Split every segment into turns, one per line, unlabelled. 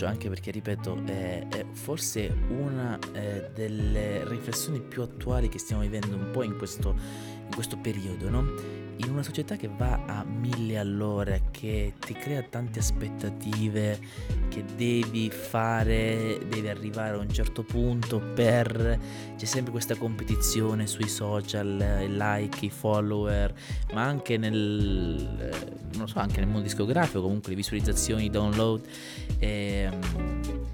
faccio anche perché, ripeto, è, è forse una eh, delle riflessioni più attuali che stiamo vivendo un po' in questo, in questo periodo, no? In una società che va a mille all'ora, che ti crea tante aspettative, che devi fare, devi arrivare a un certo punto per... c'è sempre questa competizione sui social, i like, i follower, ma anche nel, non so, anche nel mondo discografico, comunque le visualizzazioni, i download. E, ehm,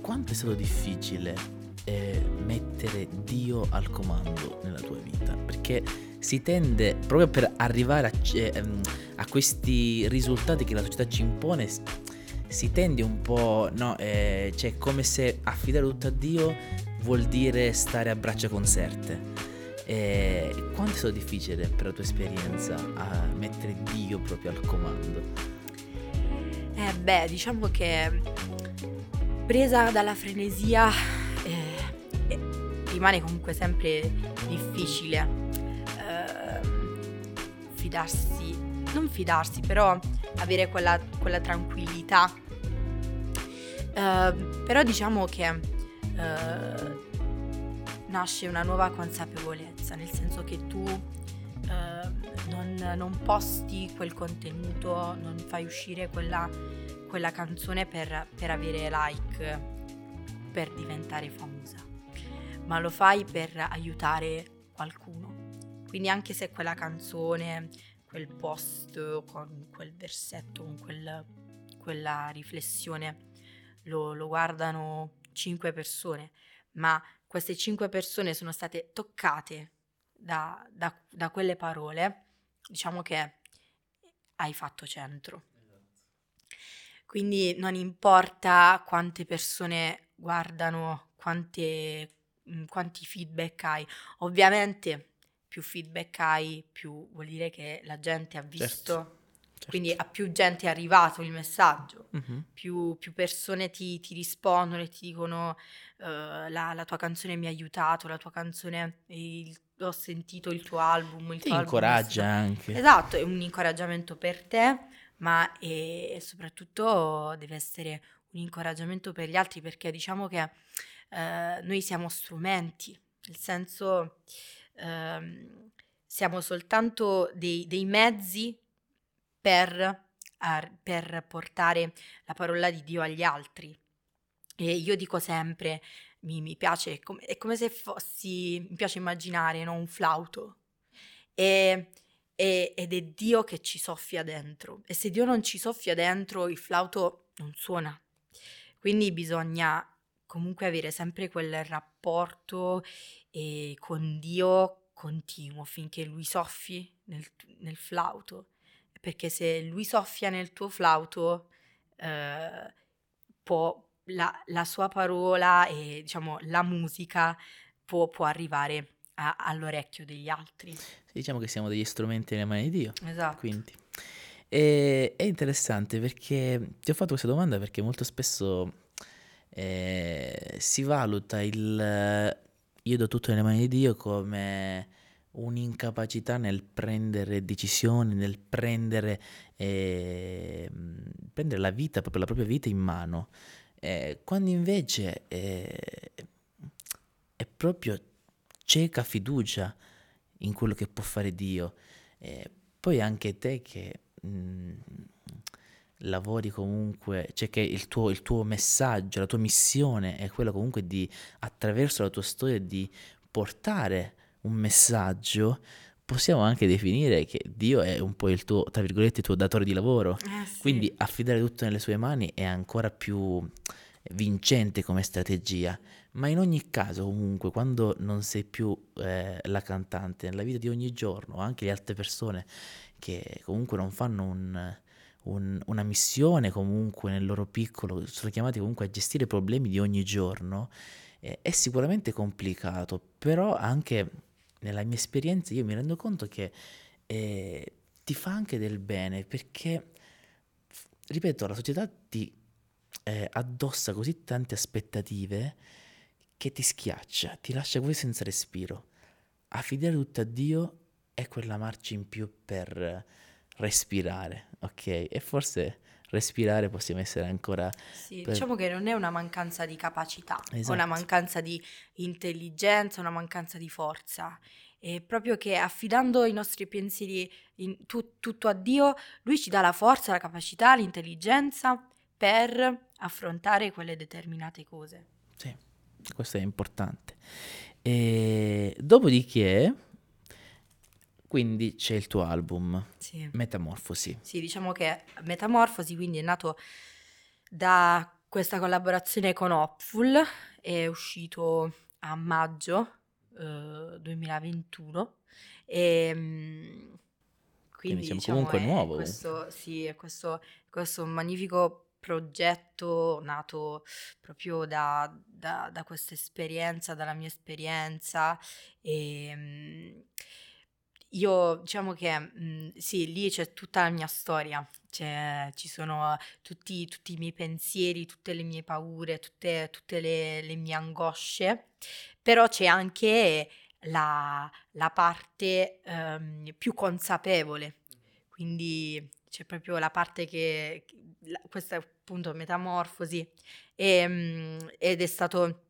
quanto è stato difficile eh, mettere Dio al comando nella tua vita? Perché si tende, proprio per arrivare a, eh, a questi risultati che la società ci impone, si tende un po', no, eh, cioè come se affidare tutto a Dio vuol dire stare a braccia conserte. Eh, quanto è stato difficile per la tua esperienza a mettere Dio proprio al comando?
Eh beh, diciamo che presa dalla frenesia rimane comunque sempre difficile fidarsi, non fidarsi, però avere quella, quella tranquillità. Uh, però diciamo che uh, nasce una nuova consapevolezza, nel senso che tu uh, non, non, posti quel contenuto, non fai uscire quella, quella canzone per, per avere like, per diventare famosa, ma lo fai per aiutare qualcuno quindi anche se quella canzone, quel post con quel versetto, con quel, quella riflessione lo, lo guardano cinque persone, ma queste cinque persone sono state toccate da, da, da quelle parole, diciamo che hai fatto centro. Quindi non importa quante persone guardano, quante, quanti feedback hai. Ovviamente più feedback hai, più vuol dire che la gente ha certo, visto, certo, certo. quindi a più gente è arrivato il messaggio, uh-huh. più, più, persone ti, ti, rispondono e ti dicono uh, la, la, tua canzone mi ha aiutato, la tua canzone, il, ho sentito il tuo album, il
ti
tuo
incoraggia
album
anche.
Esatto, è un incoraggiamento per te, ma è, soprattutto deve essere un incoraggiamento per gli altri perché diciamo che uh, noi siamo strumenti, nel senso ehm, siamo soltanto dei, dei mezzi per, a, per portare la parola di Dio agli altri. E io dico sempre, mi, mi piace, è come, è come, se fossi, mi piace immaginare no? un flauto. E, e, ed è Dio che ci soffia dentro. E se Dio non ci soffia dentro, il flauto non suona. Quindi bisogna comunque avere sempre quel rapporto e con Dio continuo finché lui soffi nel, nel flauto, perché se lui soffia nel tuo flauto, eh, può, la, la, sua parola e diciamo la musica può, può arrivare a, all'orecchio degli altri.
Diciamo che siamo degli strumenti nelle mani di Dio.
Esatto.
Quindi. E, è interessante perché ti ho fatto questa domanda perché molto spesso eh, si valuta il io do tutto nelle mani di Dio come un'incapacità nel prendere decisioni, nel prendere, eh, prendere la vita, proprio la propria vita in mano, eh, quando invece eh, è proprio cieca fiducia in quello che può fare Dio. poi anche te che mh, mm, lavori comunque, cioè che il tuo, il tuo messaggio, la tua missione è quella comunque di, attraverso la tua storia, di portare un messaggio, possiamo anche definire che Dio è un po' il tuo, tra virgolette, il tuo datore di lavoro.
Eh, sì.
Quindi affidare tutto nelle sue mani è ancora più vincente come strategia. Ma in ogni caso, comunque, quando non sei più eh, la cantante, nella vita di ogni giorno, anche le altre persone che comunque non fanno un, un, una missione comunque nel loro piccolo, sono chiamati comunque a gestire problemi di ogni giorno, eh, è sicuramente complicato, però anche nella mia esperienza io mi rendo conto che eh, ti fa anche del bene perché, ripeto, la società ti eh, addossa così tante aspettative che ti schiaccia, ti lascia quasi senza respiro. Affidare tutto a Dio è quella marcia in più per respirare, ok? E forse respirare possiamo essere ancora...
Sì,
per-
diciamo che non è una mancanza di capacità, o una
Esatto.
mancanza di intelligenza, una mancanza di forza. È proprio che affidando i nostri pensieri in tu- tutto a Dio, Lui ci dà la forza, la capacità, l'intelligenza per affrontare quelle determinate cose.
Sì, questo è importante. E dopodiché, quindi c'è il tuo album,
Sì.
Metamorfosi.
Sì, diciamo che Metamorfosi quindi è nato da questa collaborazione con Hopful, è uscito a maggio eh, 2021 e mm, quindi
siamo
diciamo
comunque
è
nuovo,
questo, sì, è questo, questo magnifico progetto nato proprio da, da- da questa esperienza, dalla mia esperienza e mm, io diciamo che mm, sì, lì c'è tutta la mia storia, c'è- ci sono tutti, tutti i miei pensieri, tutte le mie paure, tutte, tutte le, le mie angosce, però c'è anche la, la parte ehm, più consapevole, quindi c'è proprio la parte che, la- questa appunto metamorfosi e, mm, ed è stato,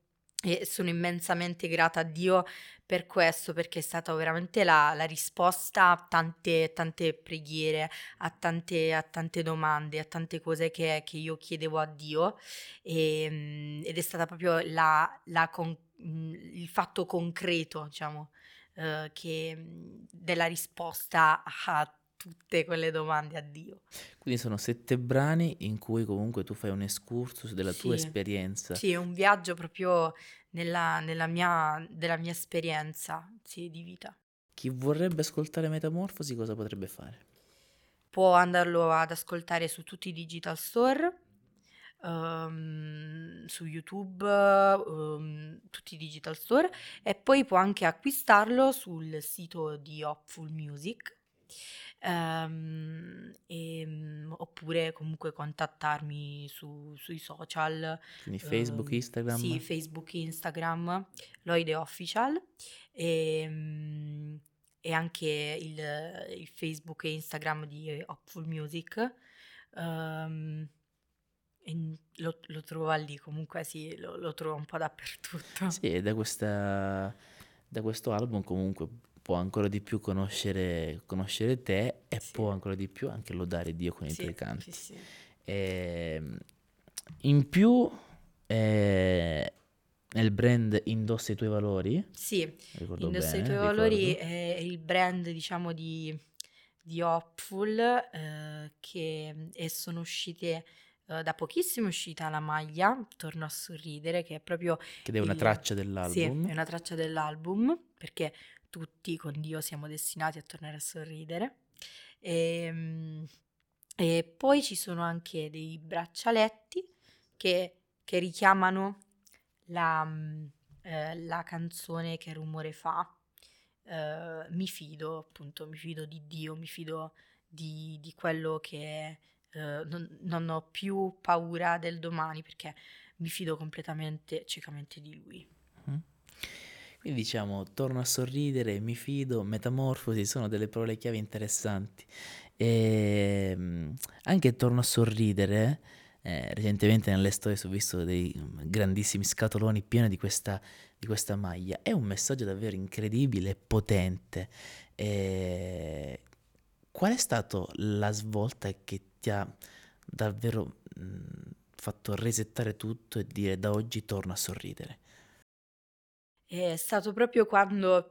e sono immensamente grata a Dio per questo, perché è stata veramente la, la risposta a tante, tante preghiere, a tante, a tante domande, a tante cose che, che io chiedevo a Dio. E, mm, ed è stata proprio la, la con- mm, il fatto concreto, diciamo, eh, che, mm, della risposta a tutte quelle domande a Dio.
Quindi sono sette brani in cui comunque tu fai un excursus della tua
Sì.
esperienza.
Sì, è un viaggio proprio nella, nella mia, della mia esperienza sì, di vita.
Chi vorrebbe ascoltare Metamorfosi cosa potrebbe fare?
Può andarlo ad ascoltare su tutti i digital store, ehm, su YouTube, ehm, tutti i digital store e poi può anche acquistarlo sul sito di Hopful Music. Ehm, e, mm, oppure comunque contattarmi su- sui social
Quindi Facebook,
Ehm,
Instagram?
Sì, Facebook, Instagram, Loide Official e, mm, e anche il, il Facebook e Instagram di Hopful Music. Ehm, lo, lo trova lì, comunque sì, lo, lo trova un po' dappertutto.
Sì, da, questa, da questo album comunque può ancora di più conoscere, conoscere te e
Sì.
può ancora di più anche lodare Dio con i
Sì,
tuoi canti.
sì, sì.
Ehm, in più, eh, nel brand indossa i tuoi valori,
Sì,
ricordo
Indossa i
bene,
tuoi valori
ricordo.
è il brand, diciamo, di, di Hopful, eh, che e sono uscite, eh, da pochissimo è uscita la maglia, Torno a sorridere, che è proprio
Che è una
il-
traccia
Sì,
dell'album.
è una traccia dell'album, perché tutti con Dio siamo destinati a tornare a sorridere. Ehm, E, poi ci sono anche dei braccialetti che, che richiamano la, mm, eh, la canzone Che rumore fa. Eh, mi fido, appunto, mi fido di Dio, mi fido di, di quello che eh, non, non ho più paura del domani perché mi fido completamente, ciecamente di Lui.
Mm. Quindi diciamo, torno a sorridere, mi fido, metamorfosi, sono delle parole chiave interessanti. E mm, anche torno a sorridere, eh, recentemente nelle storie ho visto dei mm, grandissimi scatoloni pieni di questa, di questa maglia. È un messaggio davvero incredibile e potente. E qual è stata la svolta che ti ha davvero mm, fatto resettare tutto e dire da oggi torno a sorridere?
È stato proprio quando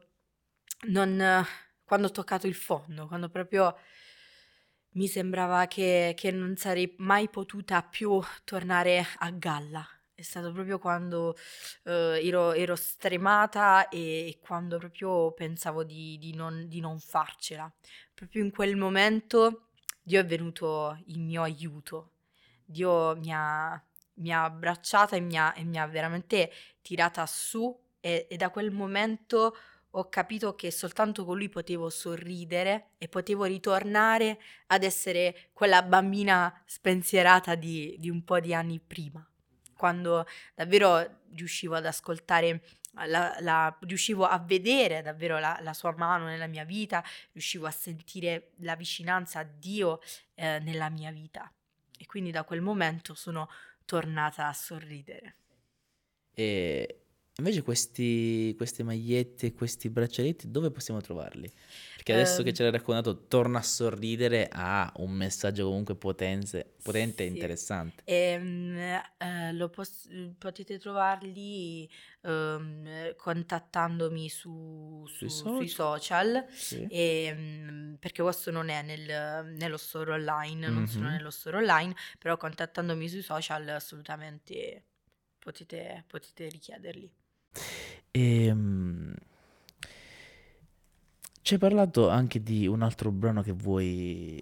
non quando ho toccato il fondo, quando proprio mi sembrava che che non sarei mai potuta più tornare a galla. È stato proprio quando, uhm, ero ero stremata e quando proprio pensavo di di non di non farcela. Proprio in quel momento Dio è venuto in mio aiuto. Dio mi ha mi ha abbracciata e mi ha e mi ha veramente tirata su e, e da quel momento ho capito che soltanto con lui potevo sorridere e potevo ritornare ad essere quella bambina spensierata di, di un po' di anni prima, quando davvero riuscivo ad ascoltare, la, la- riuscivo a vedere davvero la, la sua mano nella mia vita, riuscivo a sentire la vicinanza a Dio eh, nella mia vita. e quindi da quel momento sono tornata a sorridere.
E invece questi, queste magliette, questi braccialetti, dove possiamo trovarli? Perché adesso
Ehm,
che ce l'hai raccontato, torna a sorridere, ha un messaggio comunque potenze- potente e
sì.
interessante.
Ehm, eh, lo pos- potete trovarli ehm, contattandomi su-
Sui
su- sui
social?
social,
Sì.
ehm, perché questo non è nel- nello store online, non sono nello store online, però contattandomi sui social assolutamente potete, potete richiederli.
Ehm, ci hai parlato anche di un altro brano che vuoi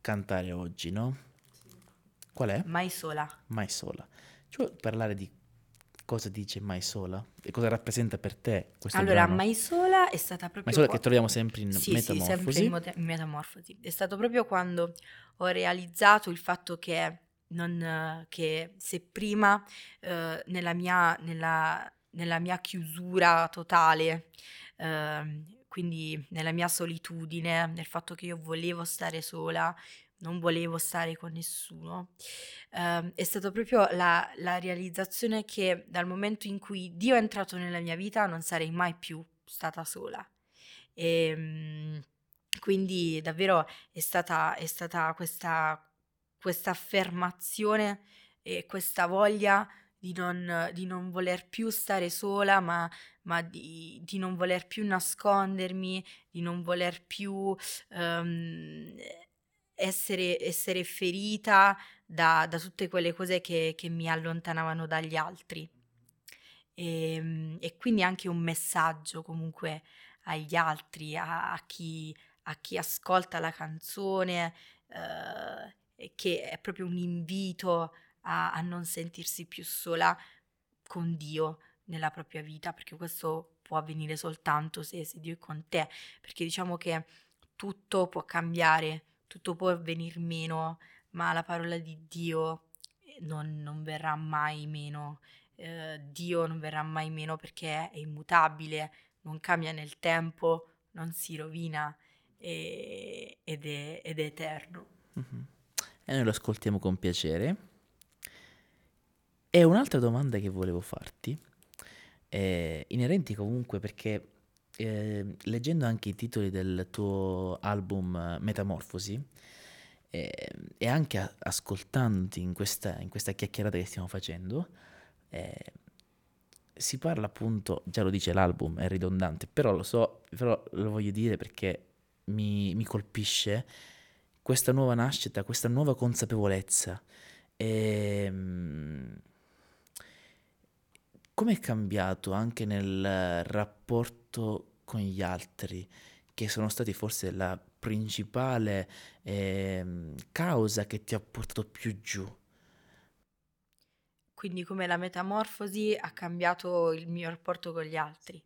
cantare oggi, no? Qual è?
Mai sola.
Mai sola. Ci vuoi parlare di cosa dice Mai sola? E cosa rappresenta per te questo
Allora,
brano?
Mai sola è stata proprio
Mai sola che troviamo sempre in
Sì, sì, sempre
Metamorfosi.
in, in Metamorfosi. È stato proprio quando ho realizzato il fatto che, non, che se prima eh, nella, mia, nella, nella mia chiusura totale, ehm, quindi nella mia solitudine, nel fatto che io volevo stare sola, non volevo stare con nessuno, ehm, è stata proprio la, la realizzazione che dal momento in cui Dio è entrato nella mia vita non sarei mai più stata sola. E, mm, quindi davvero è stata, è stata questa, questa affermazione e questa voglia di non, di non voler più stare sola, ma, ma di, di non voler più nascondermi, di non voler più ehm, essere, essere ferita da, da tutte quelle cose che, che mi allontanavano dagli altri. E, e quindi anche un messaggio comunque agli altri, a, a chi, a chi ascolta la canzone, eh, che è proprio un invito a, a non sentirsi più sola con Dio nella propria vita, perché questo può avvenire soltanto se, se Dio è con te, perché diciamo che tutto può cambiare, tutto può venire meno, ma la parola di Dio non, non verrà mai meno. Eh, Dio non verrà mai meno perché è immutabile, non cambia nel tempo, non si rovina e- ed, è, ed è eterno.
Mhm. E noi lo ascoltiamo con piacere. E un'altra domanda che volevo farti, eh, inerenti comunque perché eh, leggendo anche i titoli del tuo album eh, Metamorfosi eh, e anche a- ascoltandoti in questa, in questa chiacchierata che stiamo facendo, eh, si parla appunto, già lo dice l'album, è ridondante, però lo so, però lo voglio dire perché mi, mi colpisce questa nuova nascita, questa nuova consapevolezza. Ehm, come è cambiato anche nel rapporto con gli altri, che sono stati forse la principale ehm, causa che ti ha portato più giù?
Quindi come la metamorfosi ha cambiato il mio rapporto con gli altri.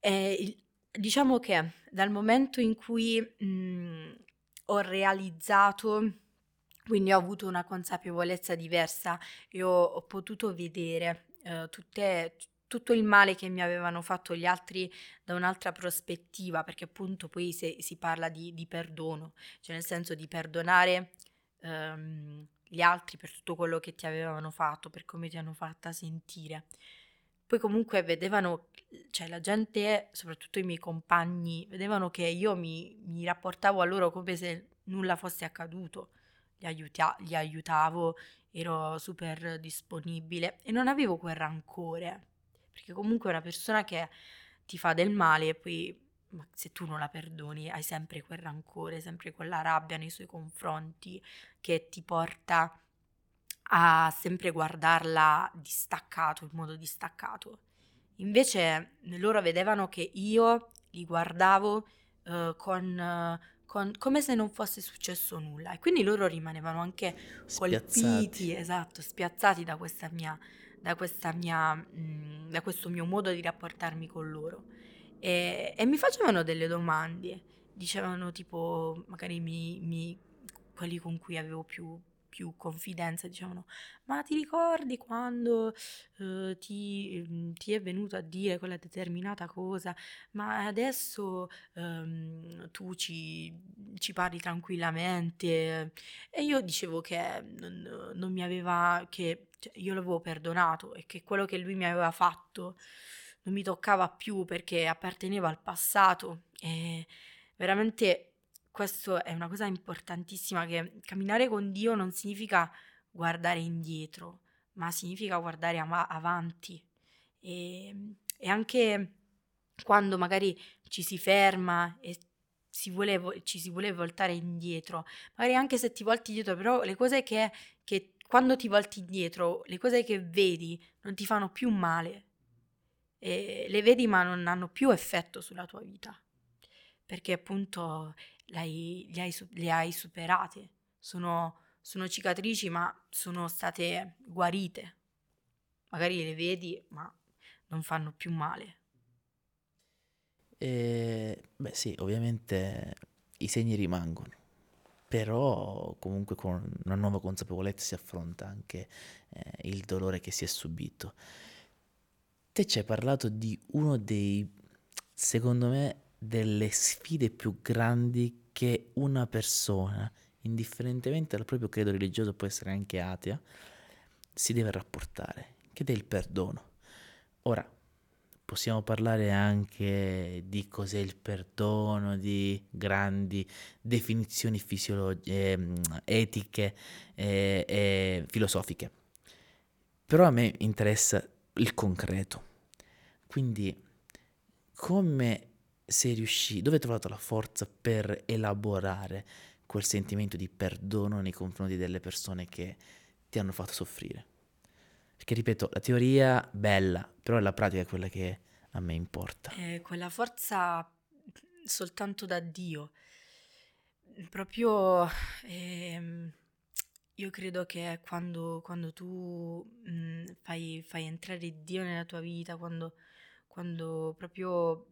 Il- diciamo che dal momento in cui mh, ho realizzato, quindi ho avuto una consapevolezza diversa e ho, ho potuto vedere eh, tutte- tutto il male che mi avevano fatto gli altri da un'altra prospettiva, perché appunto poi se- si parla di, di perdono, cioè nel senso di perdonare ehm, gli altri per tutto quello che ti avevano fatto, per come ti hanno fatta sentire. Poi comunque vedevano, cioè la gente, soprattutto i miei compagni, vedevano che io mi, mi rapportavo a loro come se nulla fosse accaduto, li, aiuta- li aiutavo, ero super disponibile e non avevo quel rancore, perché comunque una persona che ti fa del male e poi se tu non la perdoni hai sempre quel rancore, sempre quella rabbia nei suoi confronti che ti porta a sempre guardarla distaccato, in modo distaccato. Invece loro vedevano che io li guardavo eh, con, eh, con- come se non fosse successo nulla e quindi loro rimanevano anche colpiti,
Spiazzati.
esatto, spiazzati da questa mia, da questa mia, mm, da questo mio modo di rapportarmi con loro. E, e mi facevano delle domande, dicevano tipo, magari mi, mi- quelli con cui avevo più più confidenza, dicevano, ma ti ricordi quando eh, ti, mm, ti, è venuto a dire quella determinata cosa, ma adesso ehm, tu ci, ci, parli tranquillamente? E io dicevo che non, non mi aveva, che cioè, io l'avevo perdonato e che quello che lui mi aveva fatto non mi toccava più perché apparteneva al passato. E veramente questo è una cosa importantissima che camminare con Dio non significa guardare indietro, ma significa guardare av- avanti. E, e, anche quando magari ci si ferma e si vuole, ci si vuole voltare indietro, magari anche se ti volti indietro, però le cose che, che quando ti volti indietro, le cose che vedi non ti fanno più male. E le vedi ma non hanno più effetto sulla tua vita perché appunto hai, le, hai, le hai superate. Sono, sono cicatrici, ma sono state guarite. Magari le vedi, ma non fanno più male.
E, beh sì, ovviamente i segni rimangono, però comunque con una nuova consapevolezza si affronta anche eh, il dolore che si è subito. Te ci hai parlato di uno dei, secondo me, delle sfide più grandi che una persona, indifferentemente dal proprio credo religioso, può essere anche atea, si deve rapportare, che è il perdono. Ora, possiamo parlare anche di cos'è il perdono, di grandi definizioni fisiologiche, ehm, etiche e, e filosofiche. Però a me interessa il concreto. Quindi come sei riuscito, dove hai trovato la forza per elaborare quel sentimento di perdono nei confronti delle persone che ti hanno fatto soffrire? Perché ripeto, la teoria bella, però la pratica è quella che a me importa.
Eh, quella forza soltanto da Dio. Proprio ehm, io credo che quando, quando tu mh, fai, fai, entrare Dio nella tua vita, quando, quando proprio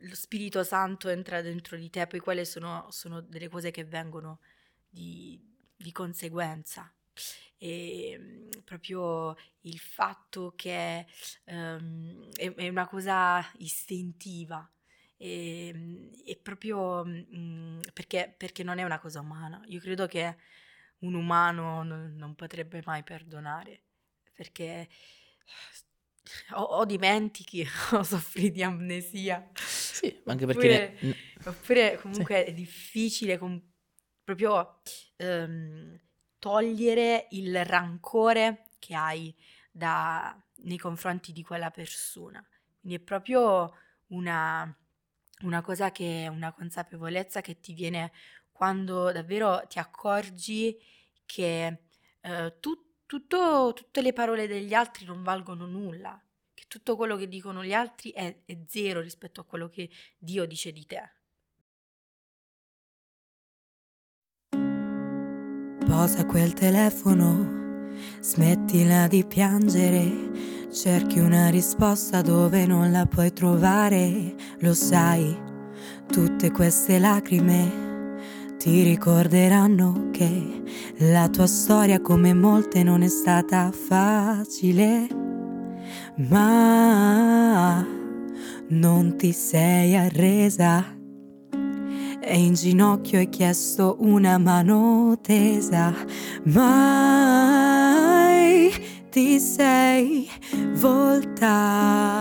lo Spirito Santo entra dentro di te, poi quelle sono, sono delle cose che vengono di, di conseguenza. E mm, proprio il fatto che um, è, è, una cosa istintiva. E, mm, è proprio um, perché, perché, non è una cosa umana. Io credo che un umano non, non potrebbe mai perdonare perché o, o dimentichi o soffri di amnesia.
Sì, anche perché...
Oppure, ne... oppure comunque sì. è difficile com- proprio um, togliere il rancore che hai da, nei confronti di quella persona. Quindi è proprio una, una cosa che, una consapevolezza che ti viene quando davvero ti accorgi che uh, tu tutto, tutte le parole degli altri non valgono nulla, che tutto quello che dicono gli altri è, è zero rispetto a quello che Dio dice di te.
Posa quel telefono, smettila di piangere, cerchi una risposta dove non la puoi trovare, lo sai, tutte queste lacrime ti ricorderanno che la tua storia come molte non è stata facile, ma non ti sei arresa. E in ginocchio hai chiesto una mano tesa, mai ti sei voltata.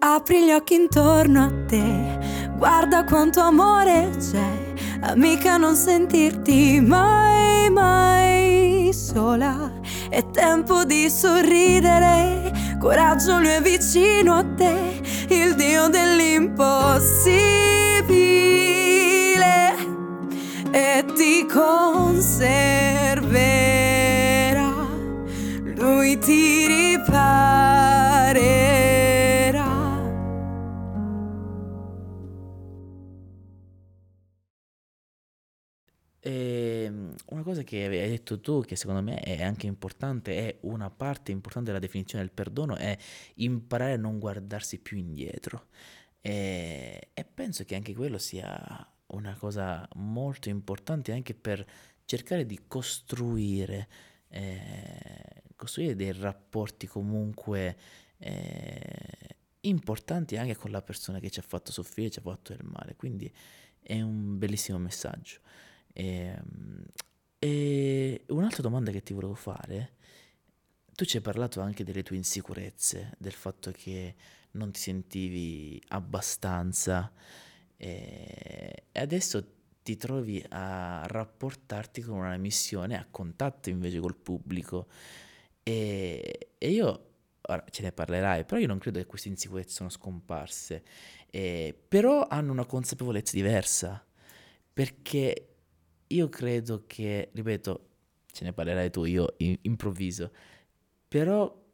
Apri gli occhi intorno a te, guarda quanto amore c'è, amica non sentirti mai, mai sola. È tempo di sorridere, coraggio lui è vicino a te, il Dio dell'impossibile e ti conserverà, lui ti riparerà.
Cosa che hai detto tu, che secondo me è anche importante, è una parte importante della definizione del perdono, è imparare a non guardarsi più indietro. E, e penso che anche quello sia una cosa molto importante anche per cercare di costruire, eh, costruire dei rapporti comunque eh, importanti anche con la persona che ci ha fatto soffrire, ci ha fatto del male. Quindi è un bellissimo messaggio. E, ehm, e un'altra domanda che ti volevo fare, tu ci hai parlato anche delle tue insicurezze, del fatto che non ti sentivi abbastanza e adesso ti trovi a rapportarti con una missione a contatto invece col pubblico. E, e io ora ce ne parlerai, però io non credo che queste insicurezze sono scomparse, eh, però hanno una consapevolezza diversa, perché io credo che, ripeto, ce ne parlerai tu, io improvviso, però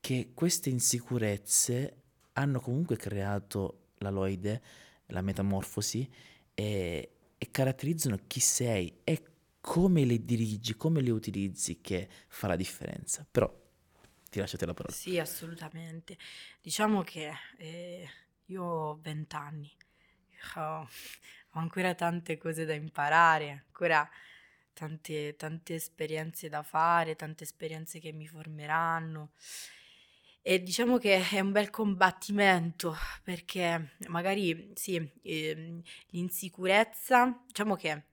che queste insicurezze hanno comunque creato la loide, la metamorfosi e, e caratterizzano chi sei e come le dirigi, come le utilizzi che fa la differenza. Però ti lascio te la parola.
Sì, assolutamente. Diciamo che eh, io ho vent'anni, ho, ho, ancora tante cose da imparare, ancora tante, tante esperienze da fare, tante esperienze che mi formeranno. E diciamo che è un bel combattimento perché magari sì, eh, l'insicurezza, diciamo che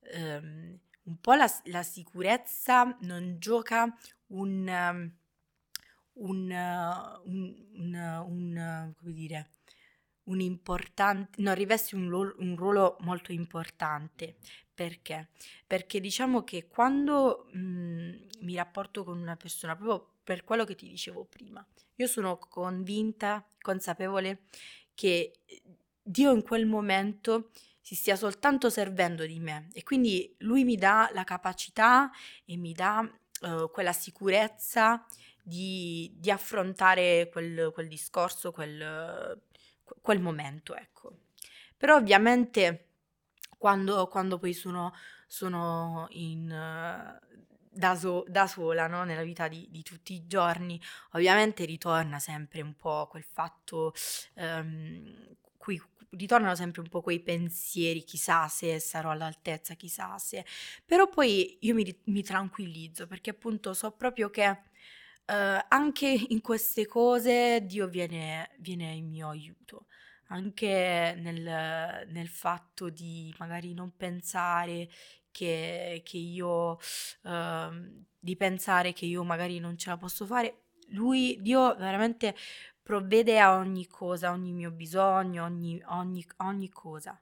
ehm, un po' la, la, sicurezza non gioca un, un, un, un, un come dire, un importante, no, riveste un, un ruolo molto importante. Perché? Perché diciamo che quando mh, mm, mi rapporto con una persona, proprio per quello che ti dicevo prima, io sono convinta, consapevole che Dio in quel momento si stia soltanto servendo di me e quindi lui mi dà la capacità e mi dà uh, quella sicurezza di, di affrontare quel, quel discorso, quel, quel, momento, ecco. Però ovviamente quando, quando poi sono, sono in, da, so, da, sola no? nella vita di, di, tutti i giorni, ovviamente ritorna sempre un po' quel fatto, um, cui, ritornano sempre un po' quei pensieri, chissà se sarò all'altezza, chissà se... Però poi io mi, mi tranquillizzo perché appunto so proprio che Uh, anche in queste cose Dio viene, viene in mio aiuto, anche nel, nel, fatto di magari non pensare che, che io, uh, di pensare che io magari non ce la posso fare. Lui, Dio veramente provvede a ogni cosa, a ogni mio bisogno, ogni, ogni, ogni cosa.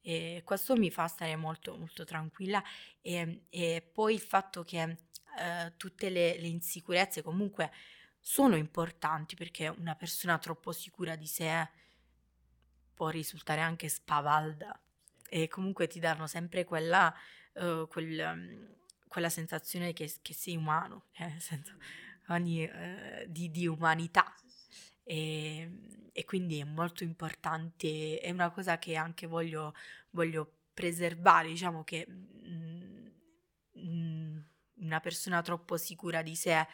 E questo mi fa stare molto, molto tranquilla e, e poi il fatto che eh, tutte le, le insicurezze comunque sono importanti perché una persona troppo sicura di sé può risultare anche spavalda e comunque ti danno sempre quella, uh, quel, um, quella sensazione che, che, sei umano, eh, senso, ogni, uh, di, di, umanità. E, e, quindi è molto importante, è una cosa che anche voglio, voglio preservare, diciamo che... Mm, mm, una persona troppo sicura di sé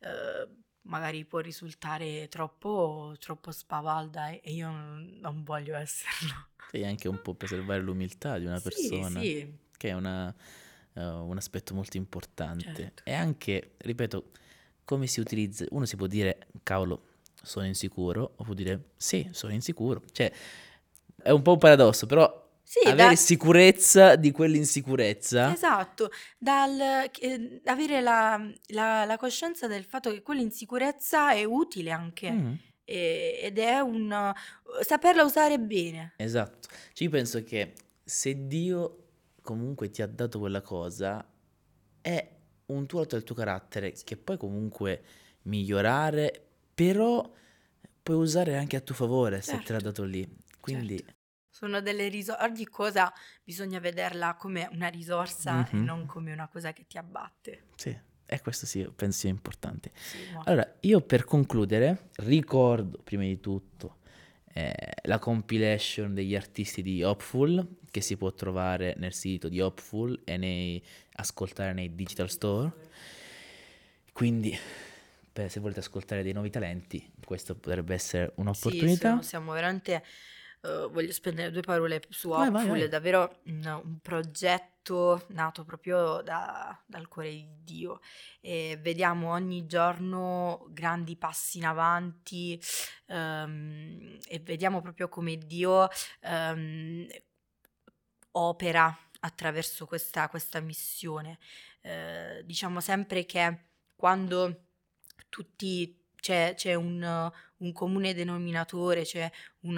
eh, magari può risultare troppo, troppo spavalda e io non, voglio esserlo.
E anche un po' preservare l'umiltà di una persona,
sì, sì.
che è una, uh, un aspetto molto importante.
Certo.
E anche, ripeto, come si utilizza, uno si può dire, cavolo, sono insicuro, o può dire, sì, sono insicuro. Cioè, è un po' un paradosso, però sì, avere da... sicurezza di quell'insicurezza.
Esatto, dal, eh, avere la, la, la, coscienza del fatto che quell'insicurezza è utile anche mm. e, ed è un saperla usare bene.
Esatto, cioè io penso che se Dio comunque ti ha dato quella cosa è un tuo lato del tuo carattere che puoi comunque migliorare, però puoi usare anche a tuo favore certo. se te l'ha certo. dato lì. Quindi certo.
Sono delle risorse, ogni cosa bisogna vederla come una risorsa mm-hmm. e non come una cosa che ti abbatte.
Sì, e questo sì, penso sia importante. Sì, allora, io per concludere ricordo prima di tutto eh, la compilation degli artisti di Hopeful che si può trovare nel sito di Hopeful e nei, ascoltare nei digital store. Quindi, beh, se volete ascoltare dei nuovi talenti, questo potrebbe essere un'opportunità.
Sì, siamo veramente uh, voglio spendere due parole su
Vai, vai,
Hopeful,
vai.
è davvero un, un progetto nato proprio da- dal cuore di Dio e vediamo ogni giorno grandi passi in avanti ehm, e vediamo proprio come Dio ehm, opera attraverso questa, questa missione. Eh, diciamo sempre che quando tutti c'è, c'è un, un comune denominatore, c'è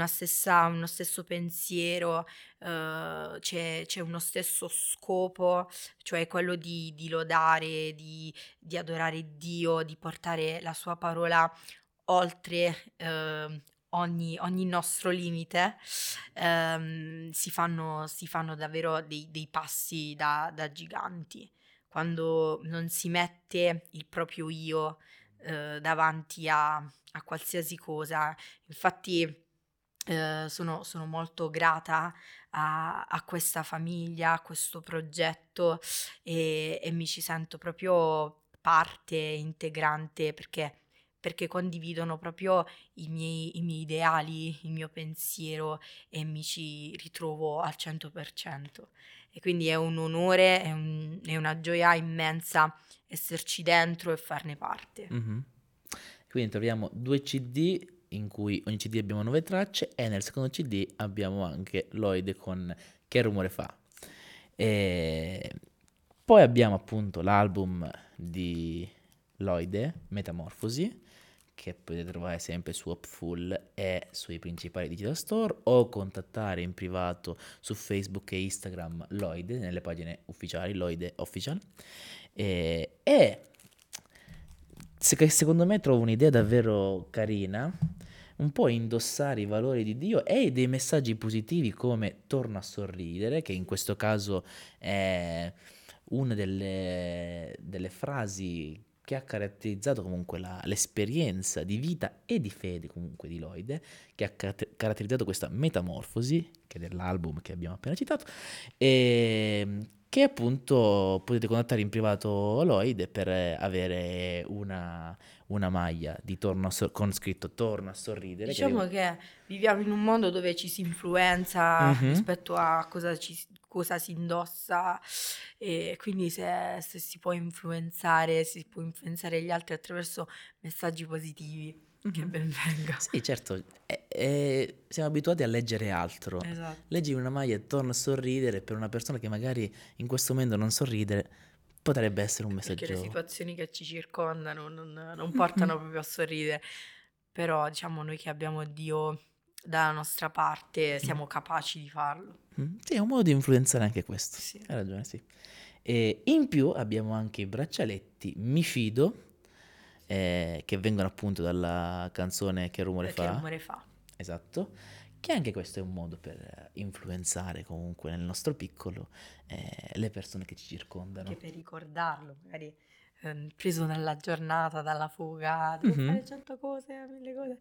stessa, uno stesso pensiero, eh, c'è, c'è uno stesso scopo, cioè quello di, di lodare, di, di adorare Dio, di portare la sua parola oltre eh, ogni, ogni nostro limite, ehm, si, fanno, si fanno davvero dei, dei passi da, da giganti. Quando non si mette il proprio io eh, davanti a, a qualsiasi cosa. Infatti eh, sono, sono molto grata a, a questa famiglia, a questo progetto e, e mi ci sento proprio parte integrante perché, perché condividono proprio i miei, i miei ideali, il mio pensiero e mi ci ritrovo al 100%. E quindi è un onore, è, un- è una gioia immensa esserci dentro e farne parte.
Mhm. Quindi troviamo due CD in cui ogni CD abbiamo nove tracce e nel secondo CD abbiamo anche Lloyd con Che rumore fa. E poi abbiamo appunto l'album di Lloyd, Metamorfosi, che potete trovare sempre su Hopful e sui principali digital store o contattare in privato su Facebook e Instagram Lloyd nelle pagine ufficiali Lloyd Official. E, e se- secondo me trovo un'idea davvero carina, un po' indossare i valori di Dio e dei messaggi positivi come torno a sorridere, che in questo caso è una delle, delle frasi che ha caratterizzato comunque la- l'esperienza di vita e di fede comunque di Lloyd, che ha car- caratterizzato questa metamorfosi, che è dell'album che abbiamo appena citato, e che appunto potete contattare in privato Lloyd per avere una, una maglia di torno a sor- con scritto torno a sorridere. che
Diciamo
arriva-
che viviamo in un mondo dove ci si influenza
Mhm.
rispetto a cosa, ci, cosa si indossa e quindi se, se si può influenzare, si può influenzare gli altri attraverso messaggi positivi, che ben venga.
Sì, certo, eh, eh, siamo abituati a leggere altro.
Esatto.
Leggi una maglia e torna a sorridere per una persona che magari in questo momento non sorride, potrebbe essere un
Perché le
messaggio...
situazioni che ci circondano non, non portano proprio a sorridere, però diciamo noi che abbiamo Dio dalla nostra parte siamo capaci di farlo.
Mm, Sì, è un modo di influenzare anche questo.
Sì.
Hai ragione, sì. E in più abbiamo anche i braccialetti Mi Fido, eh, che vengono appunto dalla canzone Che rumore
Perché
fa.
rumore fa?
Esatto. Che anche questo è un modo per eh, influenzare comunque nel nostro piccolo eh, le persone che ci circondano.
anche per ricordarlo, magari ehm, preso dalla giornata, dalla fuga, devo
Mhm.
fare cento cose, mille cose.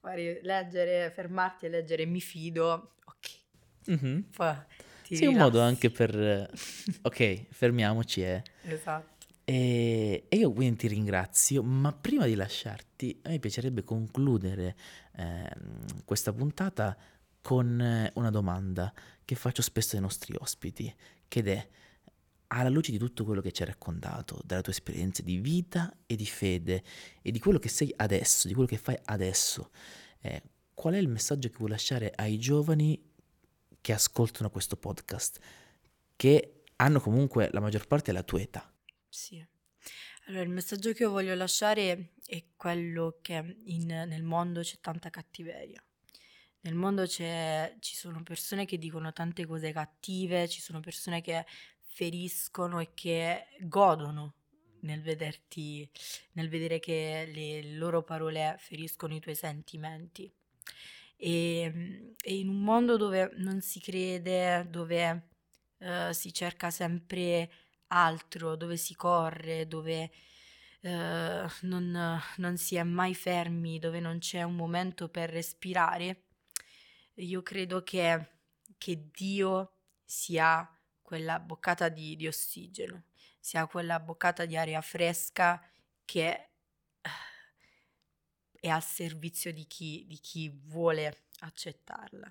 Magari leggere, fermarti e leggere mi fido, ok,
Mhm.
poi ti
Sì, è un modo
rilassi.
anche per... eh, ok, fermiamoci eh.
Esatto.
E, io quindi ti ringrazio, ma prima di lasciarti, a me piacerebbe concludere ehm, questa puntata con eh, una domanda che faccio spesso ai nostri ospiti, che è, alla luce di tutto quello che ci hai raccontato, della tua esperienza di vita e di fede, e di quello che sei adesso, di quello che fai adesso, eh, qual è il messaggio che vuoi lasciare ai giovani che ascoltano questo podcast, che hanno comunque la maggior parte della tua età?
Sì. Allora, il messaggio che io voglio lasciare è quello che in- nel mondo c'è tanta cattiveria. Nel mondo ci sono persone che dicono tante cose cattive, ci sono persone che feriscono e che godono nel vederti, nel vedere che le loro parole feriscono i tuoi sentimenti. E, e in un mondo dove non si crede, dove eh, si cerca sempre altro, dove si corre, dove eh, non, non si è mai fermi, dove non c'è un momento per respirare, io credo che, che Dio sia quella boccata di, di ossigeno, sia quella boccata di aria fresca che eh, è al servizio di chi, di chi vuole accettarla.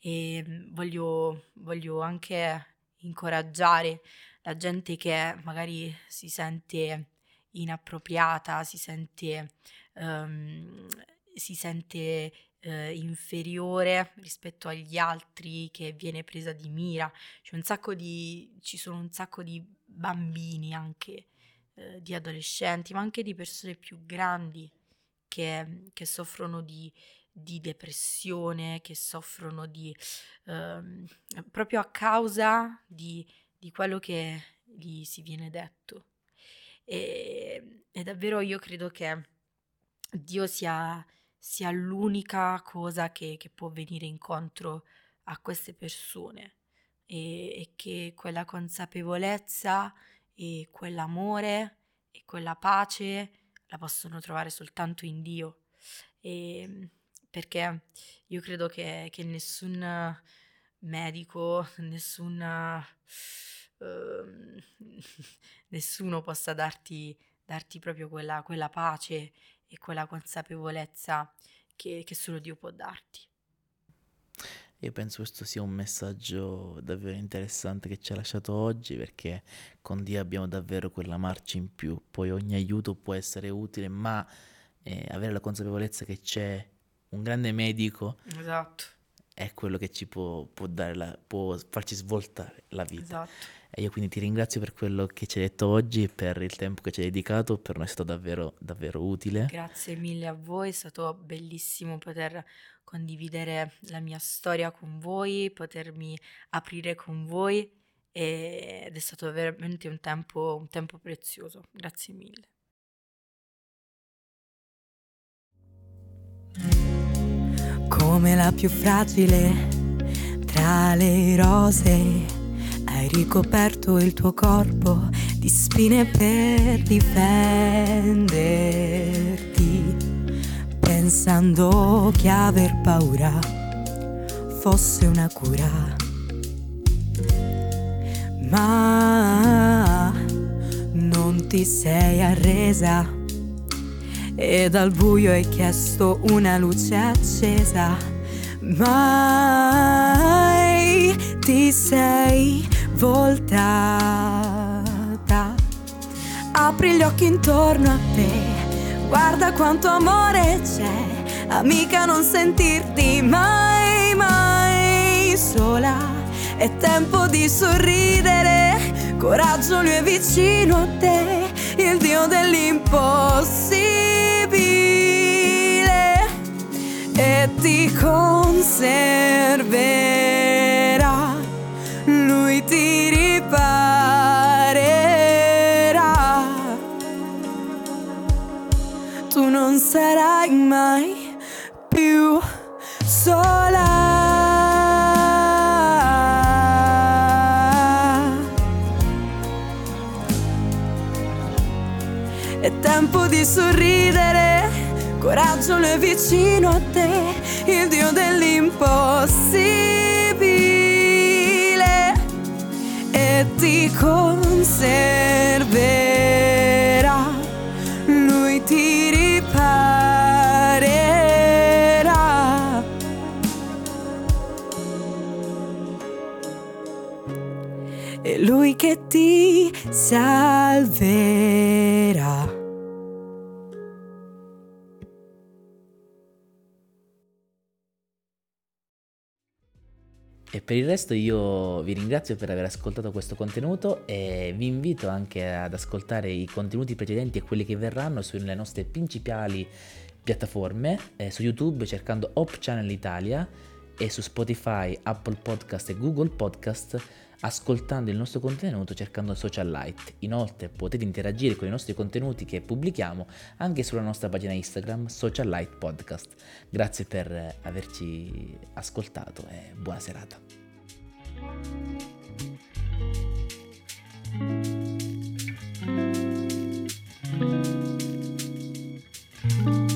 e mm, voglio, voglio anche incoraggiare la gente che magari si sente inappropriata, si sente, um, si sente uh, inferiore rispetto agli altri, che viene presa di mira. Di, ci sono un sacco di bambini anche, uh, di adolescenti, ma anche di persone più grandi che, che soffrono di, di depressione, che soffrono di uh, proprio a causa di, di quello che gli si viene detto. E, e davvero io credo che Dio sia, sia l'unica cosa che, che, può venire incontro a queste persone e, e che quella consapevolezza e quell'amore e quella pace la possono trovare soltanto in Dio. E, perché io credo che, che nessun medico, nessun, uh, nessuno possa darti, darti proprio quella, quella, pace e quella consapevolezza che, che solo Dio può darti.
Io penso questo sia un messaggio davvero interessante che ci ha lasciato oggi perché con Dio abbiamo davvero quella marcia in più, poi ogni aiuto può essere utile, ma eh, avere la consapevolezza che c'è un grande medico
esatto.
È quello che ci può, può, la, può farci svoltare la vita.
Esatto.
E io quindi ti ringrazio per quello che ci hai detto oggi, per il tempo che ci hai dedicato, per noi è stato davvero, davvero utile.
Grazie mille a voi, è stato bellissimo poter condividere la mia storia con voi, potermi aprire con voi ed è stato veramente un tempo, un tempo prezioso. Grazie mille.
Come la più fragile tra le rose. Hai ricoperto il tuo corpo di spine per difenderti, pensando che aver paura fosse una cura. Ma non ti sei arresa e dal buio hai chiesto una luce accesa. Mai ti sei voltata. Apri gli occhi intorno a te, guarda quanto amore c'è. Amica, non sentirti mai, mai sola. È tempo di sorridere, coraggio lui è vicino a te, il Dio dell'impossibile e ti conserverà, lui ti riparerà. Tu non sarai mai più sola. È tempo di sorridere coraggio è vicino a te, il Dio dell'impossibile e ti conserverà, lui ti riparerà. È lui che ti salverà.
Per il resto io vi ringrazio per aver ascoltato questo contenuto e vi invito anche ad ascoltare i contenuti precedenti e quelli che verranno sulle nostre principali piattaforme, eh, su YouTube cercando Hop Channel Italia e su Spotify, Apple Podcast e Google Podcast ascoltando il nostro contenuto cercando Social Light. Inoltre potete interagire con i nostri contenuti che pubblichiamo anche sulla nostra pagina Instagram Social Light Podcast. Grazie per averci ascoltato e buona serata. thank